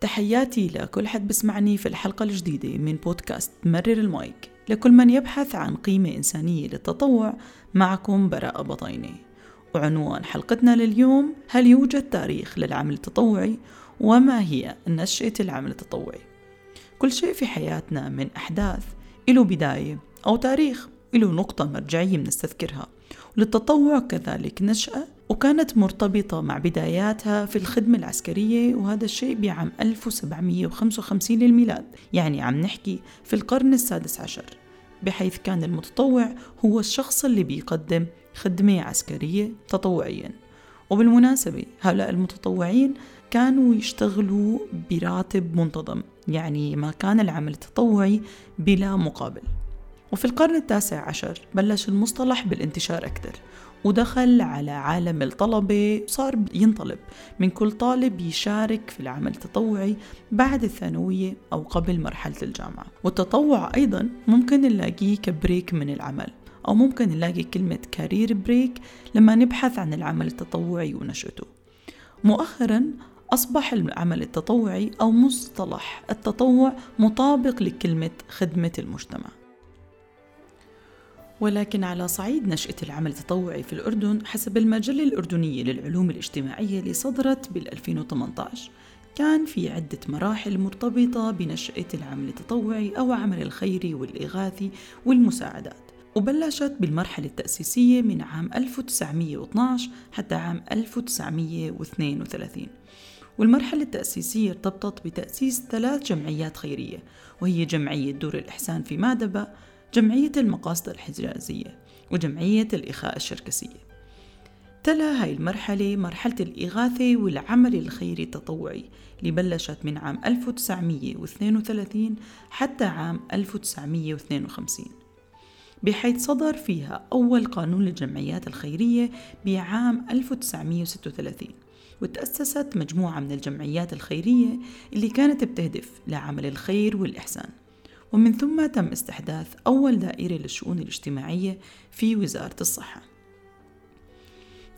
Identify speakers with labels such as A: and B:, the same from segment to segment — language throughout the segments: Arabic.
A: تحياتي لكل حد بسمعني في الحلقة الجديدة من بودكاست مرر المايك. لكل من يبحث عن قيمة إنسانية للتطوع معكم براءة بطينة. وعنوان حلقتنا لليوم هل يوجد تاريخ للعمل التطوعي؟ وما هي نشأة العمل التطوعي؟ كل شيء في حياتنا من أحداث له بداية أو تاريخ له نقطة مرجعية بنستذكرها. وللتطوع كذلك نشأة وكانت مرتبطة مع بداياتها في الخدمة العسكرية وهذا الشيء بعام 1755 للميلاد يعني عم نحكي في القرن السادس عشر بحيث كان المتطوع هو الشخص اللي بيقدم خدمة عسكرية تطوعيا. وبالمناسبة هؤلاء المتطوعين كانوا يشتغلوا براتب منتظم يعني ما كان العمل التطوعي بلا مقابل. وفي القرن التاسع عشر بلش المصطلح بالانتشار أكثر ودخل على عالم الطلبة وصار ينطلب من كل طالب يشارك في العمل التطوعي بعد الثانوية أو قبل مرحلة الجامعة. والتطوع أيضا ممكن نلاقيه ك break من العمل أو ممكن نلاقي كلمة career break لما نبحث عن العمل التطوعي ونشأته. مؤخرا أصبح العمل التطوعي أو مصطلح التطوع مطابق لكلمة خدمة المجتمع. ولكن على صعيد نشأة العمل التطوعي في الأردن حسب المجلة الأردنية للعلوم الاجتماعية اللي صدرت بال 2018 كان في عدة مراحل مرتبطة بنشأة العمل التطوعي أو عمل الخيري والإغاثي والمساعدات وبلشت بالمرحلة التأسيسية من عام 1912 حتى عام 1932 والمرحلة التأسيسية ارتبطت بتأسيس ثلاث جمعيات خيرية وهي جمعية دور الإحسان في مادبة جمعية المقاصد الحجازية وجمعية الإخاء الشركسية. تلا هاي المرحلة مرحلة الإغاثة والعمل الخيري التطوعي اللي بلشت من عام 1932 حتى عام 1952 بحيث صدر فيها أول قانون للجمعيات الخيرية بعام 1936 وتأسست مجموعة من الجمعيات الخيرية اللي كانت بتهدف لعمل الخير والإحسان. ومن ثم تم استحداث أول دائرة للشؤون الاجتماعية في وزارة الصحة.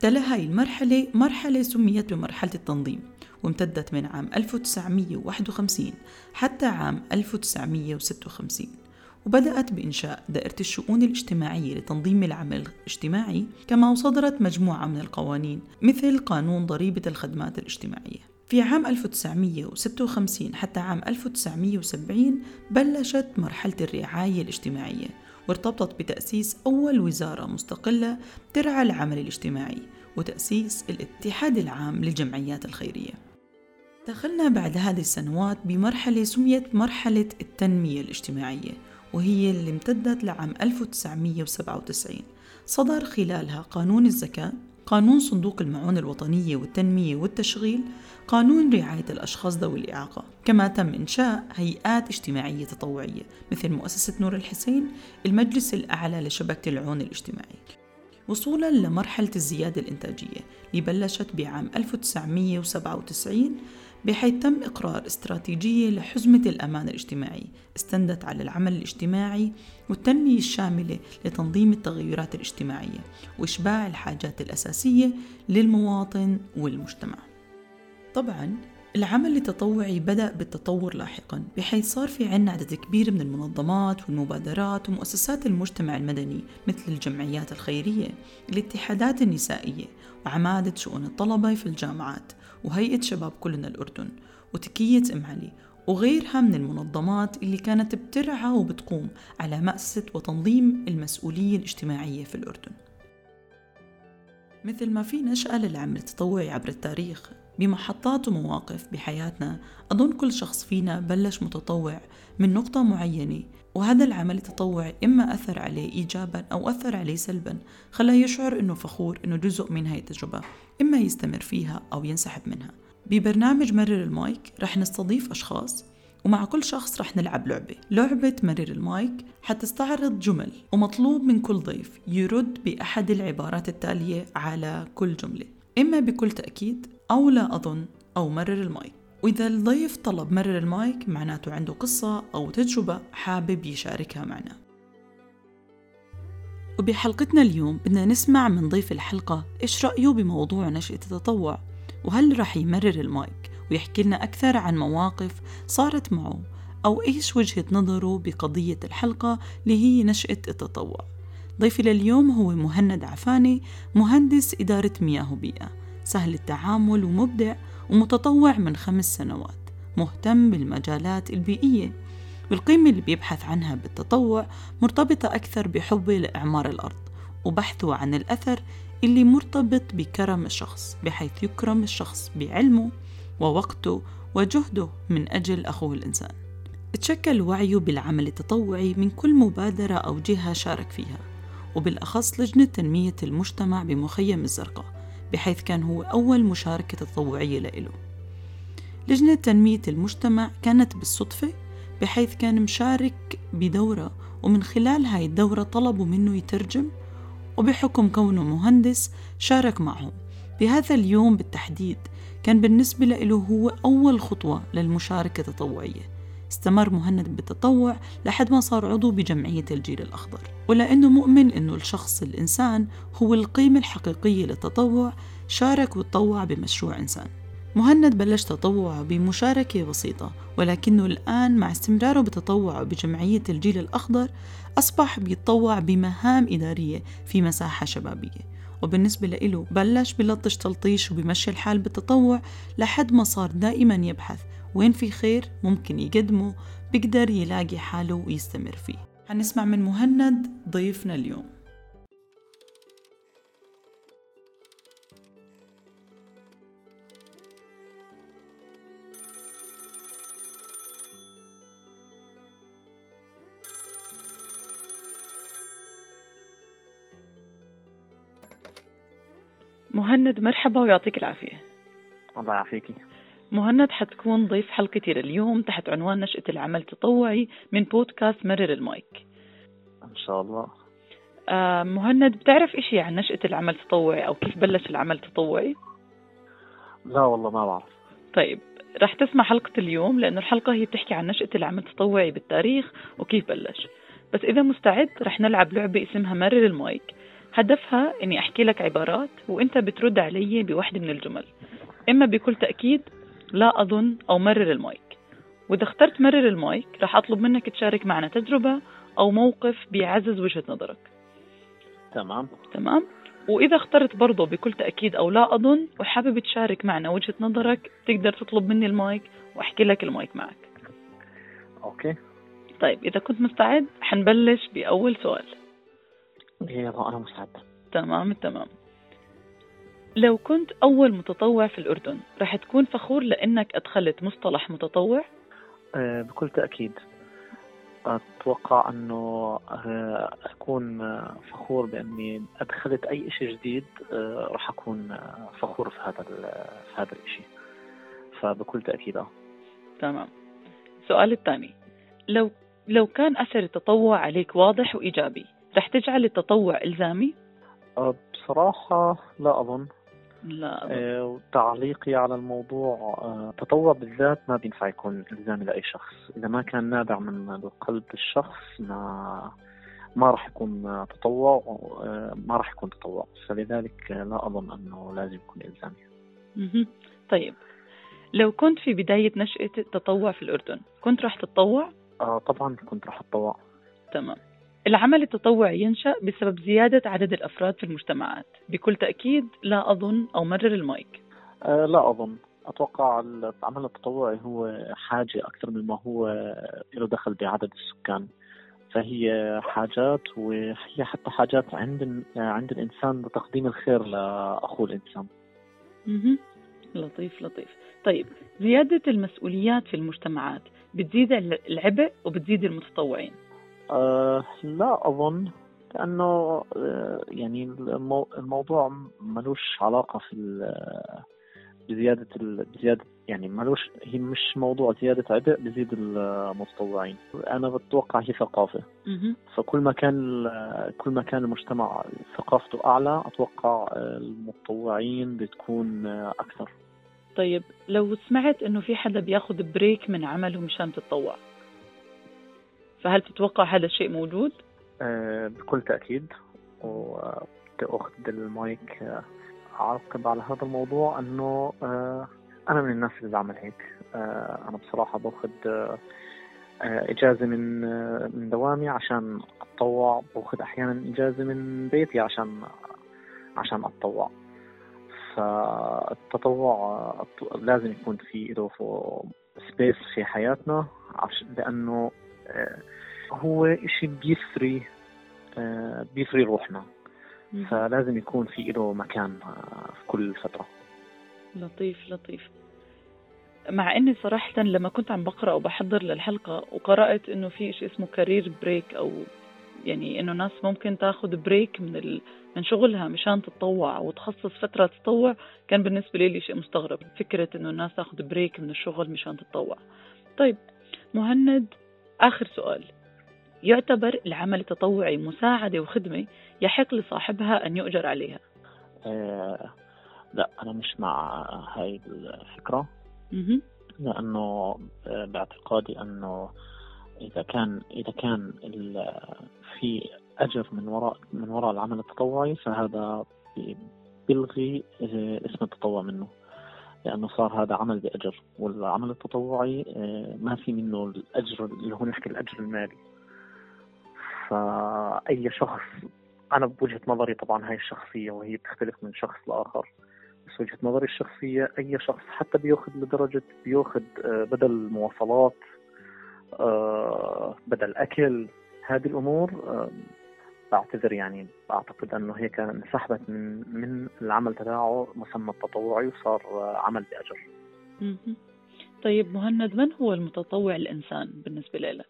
A: تلا هاي المرحلة مرحلة سميت بمرحلة التنظيم وامتدت من عام 1951 حتى عام 1956 وبدأت بإنشاء دائرة الشؤون الاجتماعية لتنظيم العمل الاجتماعي كما وصدرت مجموعة من القوانين مثل قانون ضريبة الخدمات الاجتماعية. في عام 1956 حتى عام 1970 بلشت مرحلة الرعاية الاجتماعية وارتبطت بتأسيس أول وزارة مستقلة ترعى العمل الاجتماعي وتأسيس الاتحاد العام للجمعيات الخيرية. دخلنا بعد هذه السنوات بمرحلة سميت مرحلة التنمية الاجتماعية وهي اللي امتدت لعام 1997 صدر خلالها قانون الزكاة قانون صندوق المعونة الوطنية والتنمية والتشغيل قانون رعاية الأشخاص ذوي الإعاقة كما تم إنشاء هيئات اجتماعية تطوعية مثل مؤسسة نور الحسين المجلس الأعلى لشبكة العون الاجتماعي. وصولا لمرحلة الزيادة الإنتاجية اللي بلشت بعام 1997 بحيث تم إقرار استراتيجية لحزمة الأمان الاجتماعي استندت على العمل الاجتماعي والتنمية الشاملة لتنظيم التغيرات الاجتماعية وإشباع الحاجات الأساسية للمواطن والمجتمع. طبعا العمل التطوعي بدأ بالتطور لاحقا بحيث صار في عنا عدد كبير من المنظمات والمبادرات ومؤسسات المجتمع المدني مثل الجمعيات الخيرية الاتحادات النسائية وعمادة شؤون الطلبة في الجامعات. وهيئة شباب كلنا الأردن وتكية أم علي وغيرها من المنظمات اللي كانت بترعى وبتقوم على مأسسة وتنظيم المسؤولية الاجتماعية في الأردن. مثل ما في نشأة للعمل التطوعي عبر التاريخ. بمحطات ومواقف بحياتنا. أظن كل شخص فينا بلش متطوع من نقطة معينة وهذا العمل التطوعي إما أثر عليه إيجابا أو أثر عليه سلبا. خلاه يشعر أنه فخور أنه جزء من هاي التجربة إما يستمر فيها أو ينسحب منها. ببرنامج مرر المايك رح نستضيف أشخاص ومع كل شخص رح نلعب لعبة. لعبة مرر المايك حتستعرض جمل ومطلوب من كل ضيف يرد بأحد العبارات التالية على كل جملة. إما بكل تأكيد أو لا أظن أو مرر المايك. وإذا الضيف طلب مرر المايك معناته عنده قصة أو تجربة حابب يشاركها معنا. وبحلقتنا اليوم بدنا نسمع من ضيف الحلقة إيش رأيه بموضوع نشأة التطوع وهل رح يمرر المايك ويحكي لنا أكثر عن مواقف صارت معه أو إيش وجهة نظره بقضية الحلقة اللي هي نشأة التطوع. ضيفي لليوم هو مهند عفاني مهندس إدارة مياه وبيئة. سهل التعامل ومبدع ومتطوع من خمس سنوات. مهتم بالمجالات البيئية. والقيمة اللي بيبحث عنها بالتطوع مرتبطة أكثر بحبه لإعمار الأرض وبحثه عن الأثر اللي مرتبط بكرم الشخص بحيث يكرم الشخص بعلمه ووقته وجهده من أجل أخوه الإنسان. تشكل وعيه بالعمل التطوعي من كل مبادرة أو جهة شارك فيها. وبالأخص لجنة تنمية المجتمع بمخيم الزرقاء بحيث كان هو أول مشاركة تطوعية لإله. لجنة تنمية المجتمع كانت بالصدفة بحيث كان مشارك بدورة ومن خلال هاي الدورة طلبوا منه يترجم وبحكم كونه مهندس شارك معهم. بهذا اليوم بالتحديد كان بالنسبة له هو أول خطوة للمشاركة التطوعية. استمر مهند بالتطوع لحد ما صار عضو بجمعية الجيل الأخضر. ولأنه مؤمن أنه الشخص الإنسان هو القيمة الحقيقية للتطوع شارك وتطوع بمشروع إنسان. مهند بلش تطوعه بمشاركة بسيطة ولكنه الآن مع استمراره بتطوعه بجمعية الجيل الأخضر أصبح بيتطوع بمهام إدارية في مساحة شبابية. وبالنسبة له بلش بلطش تلطيش وبمشي الحال بالتطوع لحد ما صار دائما يبحث وين في خير ممكن يقدمه بيقدر يلاقي حاله ويستمر فيه. حنسمع من مهند ضيفنا اليوم. مهند مرحبا ويعطيك العافية.
B: الله يعافيكي.
A: مهند حتكون ضيف حلقتي لليوم تحت عنوان نشأة العمل التطوعي من بودكاست مرر المايك.
B: إن شاء الله.
A: آه مهند بتعرف إشي عن نشأة العمل التطوعي أو كيف بلش العمل التطوعي؟
B: لا والله ما بعرف.
A: طيب رح تسمع حلقة اليوم لأنه الحلقة هي بتحكي عن نشأة العمل التطوعي بالتاريخ وكيف بلش. بس إذا مستعد رح نلعب لعبة اسمها مرر المايك. هدفها إني أحكي لك عبارات وإنت بترد علي بوحدة من الجمل. إما بكل تأكيد لا أظن أو مرر المايك. وإذا اخترت مرر المايك راح أطلب منك تشارك معنا تجربة أو موقف بيعزز وجهة نظرك.
B: تمام.
A: تمام؟ وإذا اخترت برضه بكل تأكيد أو لا أظن وحابب تشارك معنا وجهة نظرك تقدر تطلب مني المايك وأحكي لك المايك معك.
B: okay.
A: طيب إذا كنت مستعد حنبلش بأول سؤال.
B: يلا أنا مستعد.
A: تمام تمام. لو كنت أول متطوع في الأردن رح تكون فخور لأنك أدخلت مصطلح متطوع؟
B: أه بكل تأكيد. أتوقع أنه أه أكون فخور بأني أدخلت أي شيء جديد أه راح أكون فخور في هذا في هذا الشيء فبكل تأكيد أه.
A: تمام. السؤال الثاني. لو لو كان أثر التطوع عليك واضح وإيجابي رح تجعل التطوع إلزامي؟
B: بصراحة لا أظن.
A: لا
B: آه، تعليقي على الموضوع التطوع آه، بالذات ما بينفع يكون الزامي لأي شخص. إذا ما كان نابع من القلب الشخص ما ما راح يكون تطوع آه، ما راح يكون تطوع. فلذلك لا أظن أنه لازم يكون الزامي
A: طيب لو كنت في بداية نشأة التطوع في الأردن كنت راح تتطوع؟
B: آه طبعا كنت راح أتطوع.
A: تمام. العمل التطوعي ينشأ بسبب زيادة عدد الأفراد في المجتمعات. بكل تأكيد لا أظن أو مرر المايك.
B: أه لا أظن. أتوقع العمل التطوعي هو حاجة أكثر مما هو له دخل بعدد السكان. فهي حاجات وهي حتى حاجات عند عند الإنسان لتقديم الخير لأخوه الإنسان.
A: لطيف لطيف. طيب زيادة المسؤوليات في المجتمعات بتزيد العبء وبتزيد المتطوعين.
B: أه لا أظن لأنه أه يعني المو الموضوع ملوش علاقة في بزيادة بزيادة يعني ملوش هي مش موضوع زيادة عبء بزيد المتطوعين. أنا بتوقع هي ثقافة. فكل ما كان كل ما كان المجتمع ثقافته أعلى أتوقع المتطوعين بتكون أكثر.
A: طيب لو سمعت إنه في حدا بياخذ بريك من عمله مشان تتطوع. فهل تتوقع هذا الشيء موجود؟
B: أه بكل تأكيد. وأخذ المايك أعقب على هذا الموضوع أنه أه أنا من الناس اللي بعمل هيك. أنا بصراحة باخذ إجازة من من دوامي عشان أتطوع. باخذ أحيانا إجازة من بيتي عشان عشان أتطوع. فالتطوع لازم يكون في له space في حياتنا لأنه هو إشي بيثري بيثري روحنا. فلازم يكون في له مكان في كل فترة.
A: لطيف لطيف. مع إني صراحة لما كنت عم بقرأ وبحضر للحلقة وقرأت إنه في شيء اسمه career break أو يعني إنه ناس ممكن تاخذ break من ال... من شغلها مشان تتطوع وتخصص فترة تطوع كان بالنسبة لي شيء مستغرب. فكرة إنه الناس تاخذ break من الشغل مشان تتطوع. طيب مهند آخر سؤال. يعتبر العمل التطوعي مساعدة وخدمة يحق لصاحبها أن يؤجر عليها.
B: آه لا أنا مش مع هاي الفكرة. لأنه آه، باعتقادي أنه إذا كان إذا كان في أجر من وراء من وراء العمل التطوعي فهذا بيلغي آه، اسم التطوع منه. لأنه صار هذا عمل بأجر والعمل التطوعي آه، ما في منه الأجر اللي هو نحكي الأجر المالي. فأي شخص أنا بوجهة نظري طبعا هاي الشخصية وهي بتختلف من شخص لآخر بس وجهة نظري الشخصية أي شخص حتى بيأخذ لدرجة بيأخذ آه، بدل مواصلات آه، بدل أكل هذه الأمور بعتذر يعني بعتقد أنه هيك انسحبت من من العمل تبعه مسمى التطوعي وصار عمل بأجر.
A: طيب مهند من هو المتطوع الإنسان بالنسبة لك؟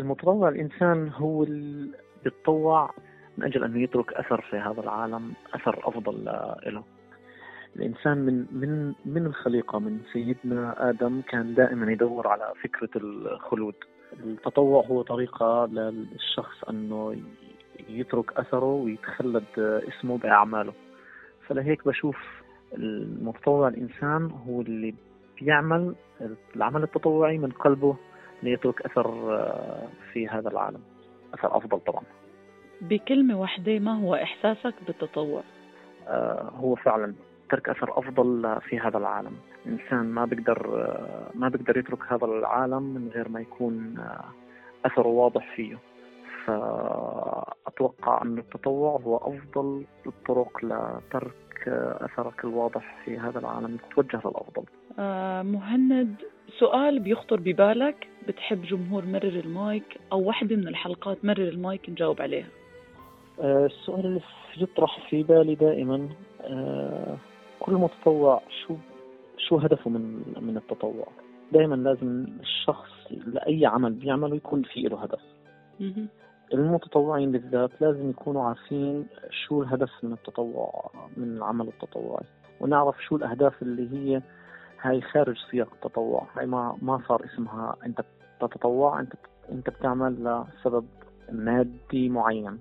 B: المتطوع الإنسان هو اللي بيتطوع من أجل أنه يترك أثر في هذا العالم، أثر أفضل له. الإنسان من من من الخليقة من سيدنا آدم كان دائما يدور على فكرة الخلود التطوع هو طريقة للشخص أنه يترك أثره ويتخلد اسمه بأعماله. فلهيك بشوف المتطوع الإنسان هو اللي بيعمل العمل التطوعي من قلبه ليترك أثر في هذا العالم. أثر أفضل طبعا.
A: بكلمة واحدة ما هو إحساسك بالتطوع؟
B: آه هو فعلا ترك أثر أفضل في هذا العالم. الإنسان ما بيقدر ما بيقدر يترك هذا العالم من غير ما يكون أثره واضح فيه. فأتوقع أن التطوع هو أفضل الطرق لترك أثرك الواضح في هذا العالم توجه للأفضل.
A: آه مهند سؤال بيخطر ببالك. بتحب جمهور مرر المايك؟ أو واحدة من الحلقات مرر المايك نجاوب عليها.
B: آه السؤال اللي يطرح في بالي دائما آه كل متطوع شو شو هدفه من من التطوع؟ دائما لازم الشخص لأي عمل بيعمله يكون في له هدف. المتطوعين بالذات لازم يكونوا عارفين شو الهدف من التطوع من العمل التطوعي. ونعرف شو الأهداف اللي هي هاي خارج سياق التطوع. هاي ما ما صار اسمها أنت تتطوع انت أنت بتعمل لسبب مادي معين.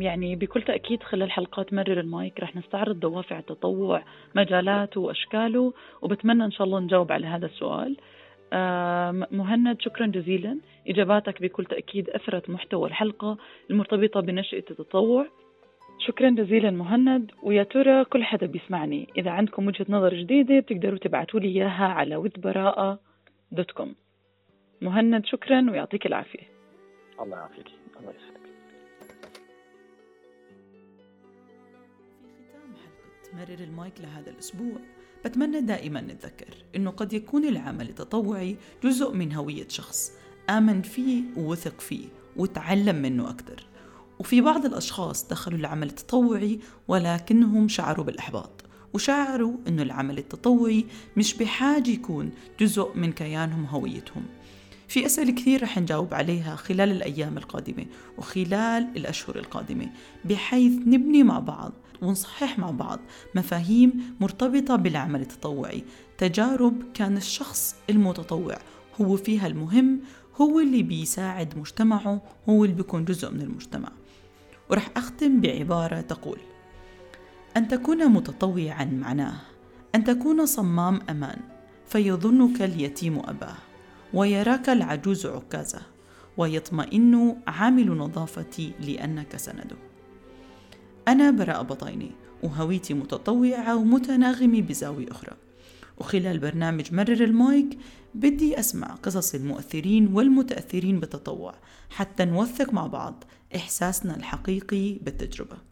A: يعني بكل تأكيد خلال حلقات مرر المايك رح نستعرض دوافع التطوع مجالاته وأشكاله وبتمنى إن شاء الله نجاوب على هذا السؤال. مهند شكرا جزيلا. إجاباتك بكل تأكيد أثرت محتوى الحلقة المرتبطة بنشأة التطوع. شكرا جزيلا مهند ويا ترى كل حدا بيسمعني. إذا عندكم وجهة نظر جديدة بتقدروا تبعتوا لي إياها على ودبراءة dot com مهند شكرا ويعطيك العافية.
B: الله يعافيك. الله يسلمك.
A: مرر المايك لهذا الأسبوع. بتمنى دائما نتذكر إنه قد يكون العمل التطوعي جزء من هوية شخص. آمن فيه ووثق فيه وتعلم منه أكثر. وفي بعض الأشخاص دخلوا العمل التطوعي ولكنهم شعروا بالإحباط وشعروا إنه العمل التطوعي مش بحاجة يكون جزء من كيانهم هويتهم. في أسئلة كثير رح نجاوب عليها خلال الأيام القادمة وخلال الأشهر القادمة بحيث نبني مع بعض ونصحح مع بعض مفاهيم مرتبطة بالعمل التطوعي. تجارب كان الشخص المتطوع هو فيها المهم هو اللي بيساعد مجتمعه هو اللي بيكون جزء من المجتمع. ورح أختم بعبارة تقول أن تكون متطوعا معناه أن تكون صمام أمان فيظنك اليتيم أباه. ويراك العجوز عكازة ويطمئن عامل نظافة لأنك سنده. أنا براء بطيني وهويتي متطوعة ومتناغمة بزاوية أخرى. وخلال برنامج مرر المايك بدي أسمع قصص المؤثرين والمتأثرين بالتطوع حتى نوثق مع بعض إحساسنا الحقيقي بالتجربة.